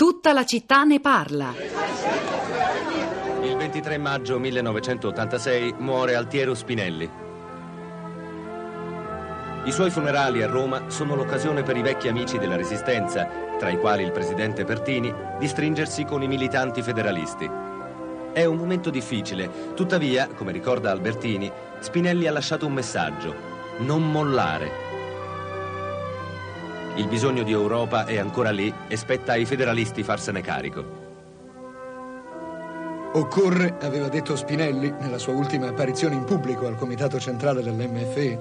Tutta la città ne parla. Il 23 maggio 1986 muore Altiero Spinelli. I suoi funerali a Roma sono l'occasione per i vecchi amici della Resistenza, tra i quali il presidente Pertini, di stringersi con i militanti federalisti. È un momento difficile, tuttavia, come ricorda Albertini, Spinelli ha lasciato un messaggio, non mollare. Il bisogno di Europa è ancora lì e spetta ai federalisti farsene carico. Occorre, aveva detto Spinelli nella sua ultima apparizione in pubblico al comitato centrale dell'MFE,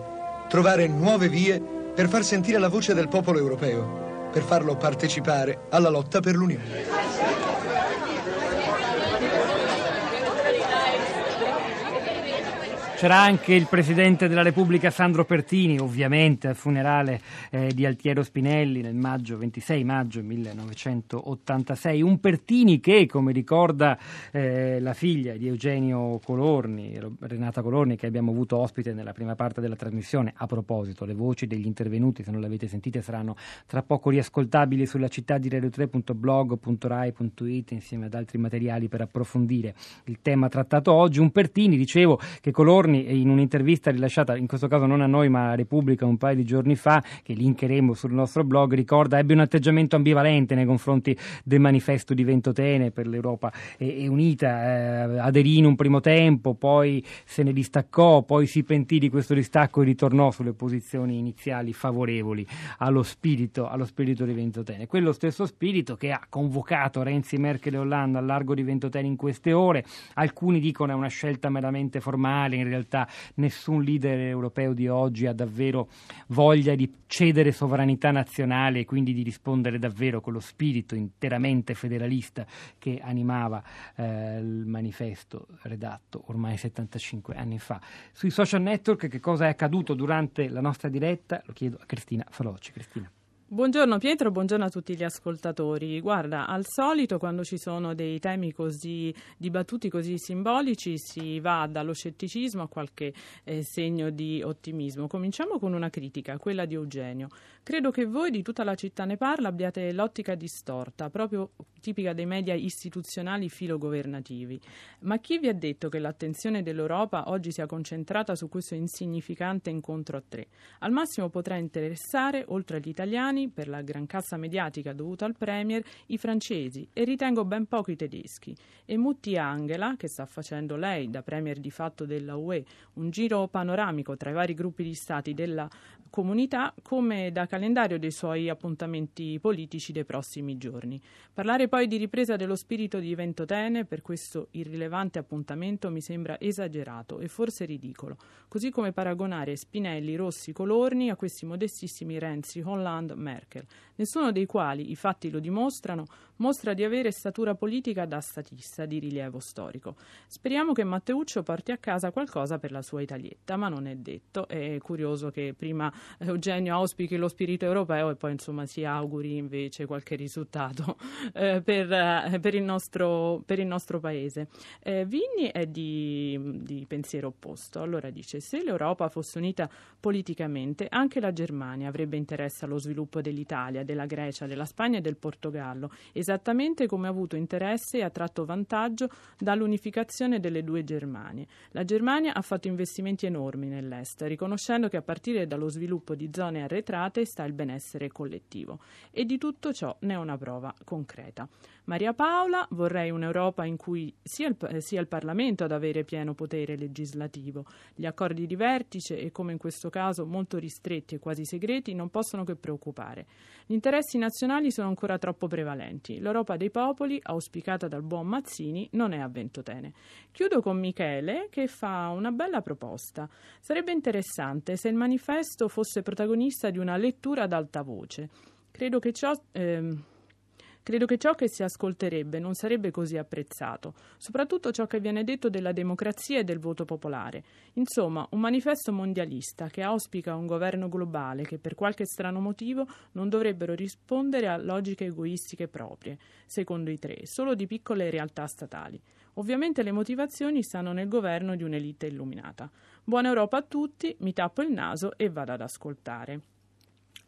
trovare nuove vie per far sentire la voce del popolo europeo, per farlo partecipare alla lotta per l'Unione. C'era anche il Presidente della Repubblica Sandro Pertini, ovviamente al funerale eh, di Altiero Spinelli nel maggio, 26 maggio 1986. Un Pertini che, come ricorda eh, la figlia di Eugenio Colorni, Renata Colorni, che abbiamo avuto ospite nella prima parte della trasmissione, a proposito, le voci degli intervenuti, se non le avete sentite, saranno tra poco riascoltabili sulla città di radio3.blog.rai.it insieme ad altri materiali per approfondire il tema trattato oggi. Un Pertini, dicevo, che Colorni giorni in un'intervista rilasciata, in questo caso non a noi ma a Repubblica un paio di giorni fa, che linkeremo sul nostro blog, ricorda ebbe un atteggiamento ambivalente nei confronti del manifesto di Ventotene per l'Europa e, unita, eh, aderì in un primo tempo, poi se ne distaccò, poi si pentì di questo distacco e ritornò sulle posizioni iniziali favorevoli allo spirito, allo spirito di Ventotene. Quello stesso spirito che ha convocato Renzi, Merkel e Hollande al largo di Ventotene in queste ore, alcuni dicono è una scelta meramente formale, in realtà realtà nessun leader europeo di oggi ha davvero voglia di cedere sovranità nazionale e quindi di rispondere davvero con lo spirito interamente federalista che animava eh, il manifesto redatto ormai 75 anni fa. Sui social network che cosa è accaduto durante la nostra diretta? Lo chiedo a Cristina Faloci. Cristina. Buongiorno Pietro, buongiorno a tutti gli ascoltatori. Guarda, al solito quando ci sono dei temi così dibattuti, così simbolici, si va dallo scetticismo a qualche eh, segno di ottimismo. Cominciamo con una critica, quella di Eugenio. Credo che voi di tutta la città ne parla abbiate l'ottica distorta, proprio tipica dei media istituzionali filogovernativi. Ma chi vi ha detto che l'attenzione dell'Europa oggi sia concentrata su questo insignificante incontro a tre? Al massimo potrà interessare, oltre agli italiani, per la gran cassa mediatica dovuta al Premier, i francesi e ritengo ben poco i tedeschi. E Mutti Angela, che sta facendo lei, da Premier di fatto della UE, un giro panoramico tra i vari gruppi di stati della comunità come da calendario dei suoi appuntamenti politici dei prossimi giorni. Parlare poi di ripresa dello spirito di Ventotene per questo irrilevante appuntamento mi sembra esagerato e forse ridicolo, così come paragonare Spinelli, Rossi, Colorni a questi modestissimi Renzi, Hollande, Merkel, nessuno dei quali, i fatti lo dimostrano, mostra di avere statura politica da statista di rilievo storico. Speriamo che Matteuccio porti a casa qualcosa per la sua Italietta, ma non è detto. È curioso che prima Eugenio auspichi lo spirito europeo e poi insomma si auguri invece qualche risultato eh, per, eh, per, il nostro, per, il nostro, paese. Eh, Vigni è di, di pensiero opposto. Allora dice: se l'Europa fosse unita politicamente, anche la Germania avrebbe interesse allo sviluppo dell'Italia, della Grecia, della Spagna e del Portogallo, esattamente come ha avuto interesse e ha tratto vantaggio dall'unificazione delle due Germanie. La Germania ha fatto investimenti enormi nell'est, riconoscendo che a partire dallo sviluppo di zone arretrate sta il benessere collettivo e di tutto ciò ne è una prova concreta. Maria Paola, vorrei un'Europa in cui sia il, sia il, Parlamento ad avere pieno potere legislativo. Gli accordi di vertice, e come in questo caso molto ristretti e quasi segreti, non possono che preoccupare. Gli interessi nazionali sono ancora troppo prevalenti. L'Europa dei popoli, auspicata dal buon Mazzini, non è a Ventotene. Chiudo con Michele che fa una bella proposta. Sarebbe interessante se il manifesto fosse protagonista di una lettura ad alta voce. Credo che ciò. Eh, Credo che ciò che si ascolterebbe non sarebbe così apprezzato, soprattutto ciò che viene detto della democrazia e del voto popolare. Insomma, un manifesto mondialista che auspica un governo globale che per qualche strano motivo non dovrebbero rispondere a logiche egoistiche proprie, secondo i tre, solo di piccole realtà statali. Ovviamente le motivazioni stanno nel governo di un'elite illuminata. Buona Europa a tutti, mi tappo il naso e vado ad ascoltare.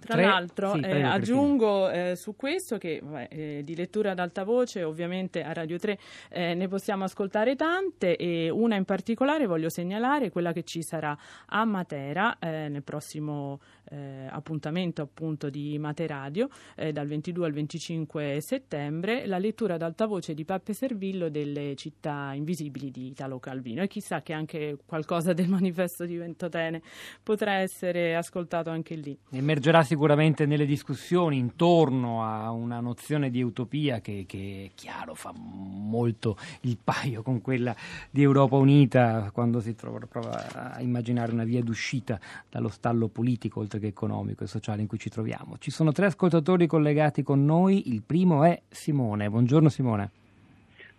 Tra Tre? l'altro sì, eh, aggiungo eh, su questo che vabbè, eh, di lettura ad alta voce ovviamente a Radio 3 eh, ne possiamo ascoltare tante e una in particolare voglio segnalare quella che ci sarà a Matera eh, nel prossimo eh, appuntamento appunto di Materadio dal 22 al 25 settembre la lettura ad alta voce di Pappe Servillo delle città invisibili di Italo Calvino e chissà che anche qualcosa del manifesto di Ventotene potrà essere ascoltato anche lì. Emergerà sicuramente nelle discussioni intorno a una nozione di utopia che, che è chiaro fa molto il paio con quella di Europa Unita quando si trova, prova a immaginare una via d'uscita dallo stallo politico oltre che economico e sociale in cui ci troviamo. Ci sono tre ascoltatori collegati con noi, il primo è Simone. Buongiorno Simone.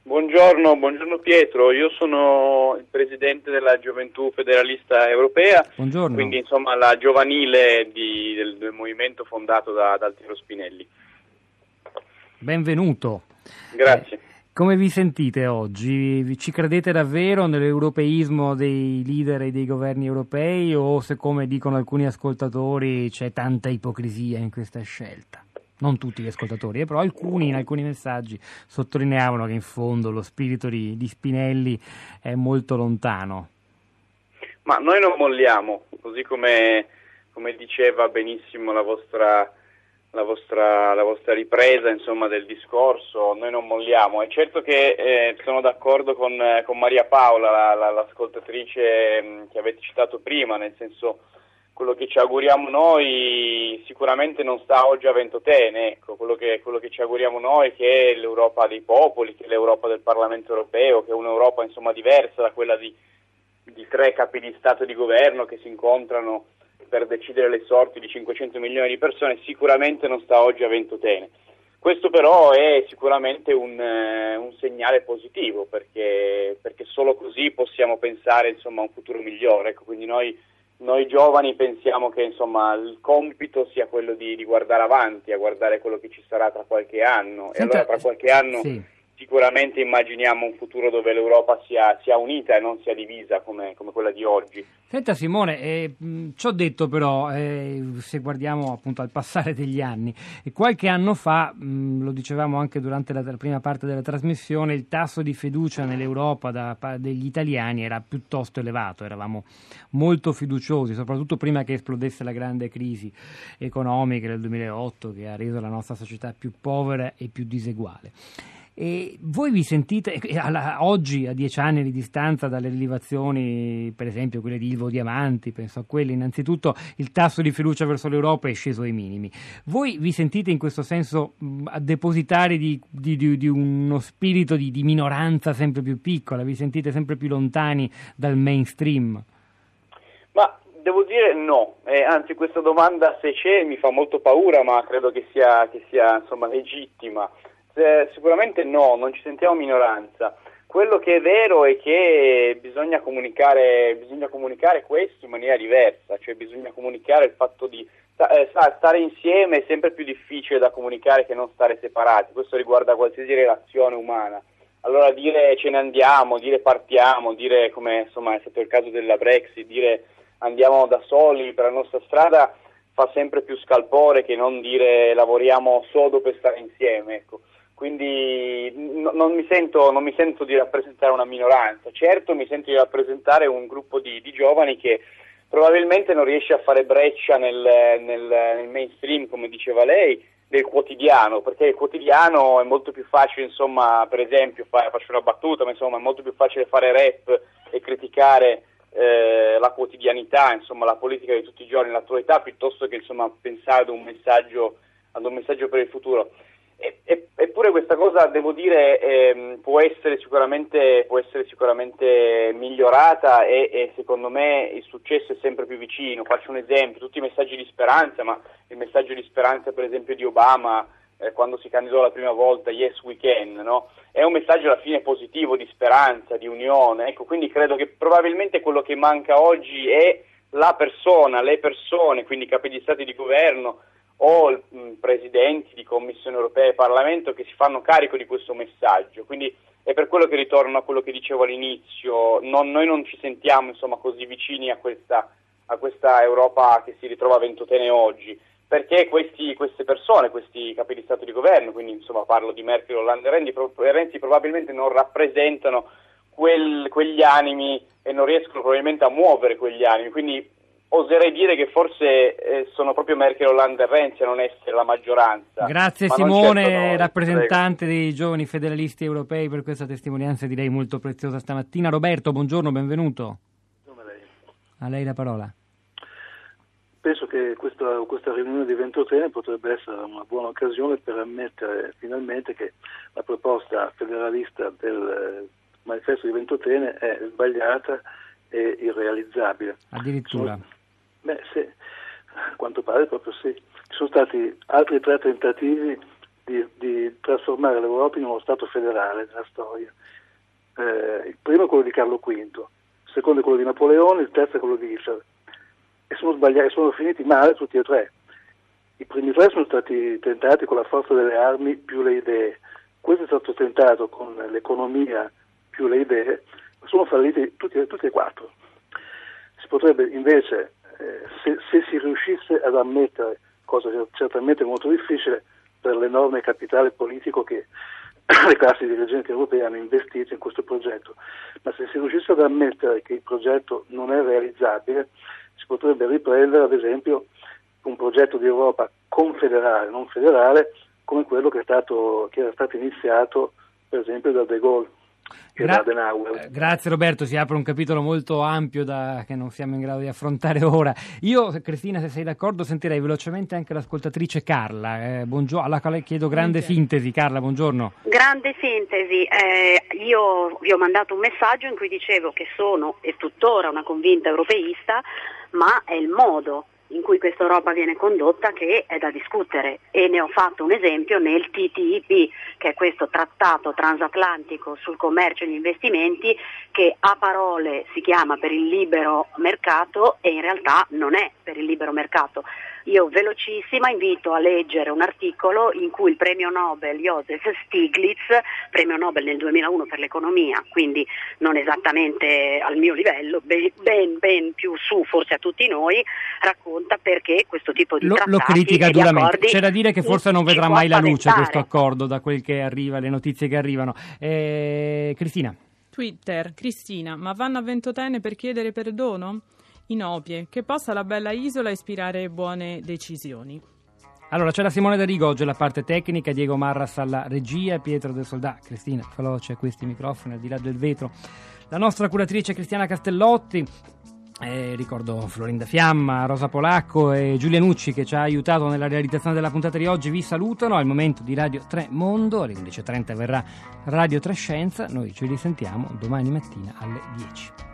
Buongiorno, buongiorno, Pietro, io sono il presidente della Gioventù Federalista Europea, buongiorno. quindi insomma la giovanile di, del, del, movimento fondato da, da Altiero Spinelli. Benvenuto. Grazie. Eh, come vi sentite oggi? Ci credete davvero nell'europeismo dei leader e dei governi europei o se come dicono alcuni ascoltatori c'è tanta ipocrisia in questa scelta? Non tutti gli ascoltatori, eh, però alcuni in alcuni messaggi sottolineavano che in fondo lo spirito di, di Spinelli è molto lontano. Ma noi non molliamo, così come, come diceva benissimo la vostra, la vostra, la vostra ripresa insomma, del discorso, noi non molliamo. È certo che eh, sono d'accordo con, con Maria Paola, la, la, l'ascoltatrice mm, che avete citato prima, nel senso quello che ci auguriamo noi sicuramente non sta oggi a Ventotene, ecco, quello, che, quello che ci auguriamo noi è che l'Europa dei popoli, che l'Europa del Parlamento europeo, che è un'Europa insomma diversa da quella di, di tre capi di Stato e di governo che si incontrano per decidere le sorti di 500 milioni di persone, sicuramente non sta oggi a Ventotene. Questo però è sicuramente un, eh, un segnale positivo perché, perché, solo così possiamo pensare insomma, a un futuro migliore. Ecco, quindi noi noi giovani pensiamo che insomma, il compito sia quello di, di, guardare avanti, a guardare quello che ci sarà tra qualche anno. Senta, e allora tra qualche anno sì sicuramente immaginiamo un futuro dove l'Europa sia, sia unita e non sia divisa come, come quella di oggi. Senta Simone, eh, ci ho detto però, eh, se guardiamo appunto al passare degli anni, qualche anno fa, mh, lo dicevamo anche durante la, la, prima parte della trasmissione, il tasso di fiducia nell'Europa da, degli italiani era piuttosto elevato, eravamo molto fiduciosi, soprattutto prima che esplodesse la grande crisi economica del 2008 che ha reso la nostra società più povera e più diseguale. E voi vi sentite, alla, oggi a dieci anni di distanza dalle rilevazioni, per esempio quelle di Ilvo Diamanti, penso a quelle, innanzitutto il tasso di fiducia verso l'Europa è sceso ai minimi. Voi vi sentite in questo senso depositari di, di, di, di uno spirito di, minoranza sempre più piccola, vi sentite sempre più lontani dal mainstream? Ma devo dire no, eh, anzi questa domanda se c'è mi fa molto paura, ma credo che sia, che sia insomma, legittima. Eh, sicuramente no, non ci sentiamo minoranza. Quello che è vero è che bisogna comunicare, bisogna comunicare questo in maniera diversa, cioè bisogna comunicare il fatto di eh, stare insieme è sempre più difficile da comunicare che non stare separati, questo riguarda qualsiasi relazione umana. Allora dire ce ne andiamo, dire partiamo, dire come insomma è stato il caso della Brexit, dire andiamo da soli per la nostra strada fa sempre più scalpore che non dire lavoriamo sodo per stare insieme. Ecco quindi no, non, mi sento, non, mi sento, di rappresentare una minoranza, certo mi sento di rappresentare un gruppo di, di giovani che probabilmente non riesce a fare breccia nel, nel, nel, mainstream, come diceva lei, del quotidiano, perché il quotidiano è molto più facile, insomma, per esempio, fare, faccio una battuta, ma insomma è molto più facile fare rap e criticare eh, la quotidianità, insomma, la politica di tutti i giorni, l'attualità, piuttosto che insomma, pensare ad un messaggio, ad un messaggio per il futuro. Eppure questa cosa, devo dire, ehm, può, essere può, essere sicuramente, migliorata e, e, secondo me il successo è sempre più vicino. Faccio un esempio, tutti i messaggi di speranza, ma il messaggio di speranza per esempio di Obama eh, quando si candidò la prima volta, Yes We Can, no? è un messaggio alla fine positivo di speranza, di unione. Ecco, quindi credo che probabilmente quello che manca oggi è la persona, le persone, quindi capi di Stato e di governo, o mm, presidenti di Commissione europea e Parlamento che si fanno carico di questo messaggio. Quindi è per quello che ritorno a quello che dicevo all'inizio, non, noi non ci sentiamo insomma, così vicini a questa, a questa, Europa che si ritrova a Ventotene oggi, perché questi, queste persone, questi capi di Stato di governo, quindi insomma parlo di Merkel, Hollande e Renzi, probabilmente non rappresentano quel, quegli animi e non riescono probabilmente a muovere quegli animi, quindi oserei dire che forse eh, sono proprio Merkel, Hollande e Renzi a non essere la maggioranza. Grazie Simone, certo noi, rappresentante prego. dei giovani federalisti europei per questa testimonianza direi molto preziosa stamattina. Roberto, buongiorno, benvenuto. Buongiorno a lei. A lei la parola. Penso che questa, questa riunione di Ventotene potrebbe essere una buona occasione per ammettere finalmente che la proposta federalista del eh, manifesto di Ventotene è sbagliata e irrealizzabile. Addirittura? Sono, beh, sì, a quanto pare proprio sì. Ci sono stati altri tre tentativi di, di trasformare l'Europa in uno Stato federale nella storia. Eh, il primo è quello di Carlo V, il secondo è quello di Napoleone, il terzo è quello di Hitler e sono sbagliati, sono finiti male tutti e tre. I primi tre sono stati tentati con la forza delle armi più le idee, questo è stato tentato con l'economia più le idee, sono falliti tutti, tutti e quattro. Si potrebbe invece, se, se, si riuscisse ad ammettere, cosa certamente molto difficile, per l'enorme capitale politico che le classi dirigenti europee hanno investito in questo progetto, ma se si riuscisse ad ammettere che il progetto non è realizzabile, si potrebbe riprendere ad esempio un progetto di Europa confederale, non federale, come quello che, stato, che era stato iniziato per esempio da De Gaulle. Gra- eh, grazie Roberto, si apre un capitolo molto ampio da, che non siamo in grado di affrontare ora. Io, Cristina, se sei d'accordo, sentirei velocemente anche l'ascoltatrice Carla, eh, buongio- alla quale chiedo grande okay. sintesi. Carla, buongiorno. Grande sintesi. Eh, io vi ho mandato un messaggio in cui dicevo che sono e tuttora una convinta europeista, ma è il modo in cui questa Europa viene condotta che è da discutere e ne ho fatto un esempio nel TTIP, che è questo trattato transatlantico sul commercio e gli investimenti che a parole si chiama per il libero mercato e in realtà non è per il libero mercato. Io velocissima invito a leggere un articolo in cui il premio Nobel Joseph Stiglitz, premio Nobel nel 2001 per l'economia, quindi non esattamente al mio livello, ben, ben, ben più su forse a tutti noi, racconta perché questo tipo di lo, trattati lo critica duramente. C'è da dire che forse non vedrà mai la luce questo accordo da quel che arriva, le notizie che arrivano. Eh, Cristina. Twitter, Cristina, ma vanno a Ventotene per chiedere perdono? Inopie, che possa la bella isola ispirare buone decisioni. Allora c'è la Simone da Rigoggio la parte tecnica, Diego Marras alla regia, Pietro del Soldà, Cristina Faloce a questi microfoni al di là del vetro, la nostra curatrice Cristiana Castellotti, eh, ricordo Florinda Fiamma, Rosa Polacco e Giulia Nucci che ci ha aiutato nella realizzazione della puntata di oggi. Vi salutano. Il momento di Radio 3 Mondo. Alle 11.30 verrà Radio 3 Scienza. Noi ci risentiamo domani mattina alle 10.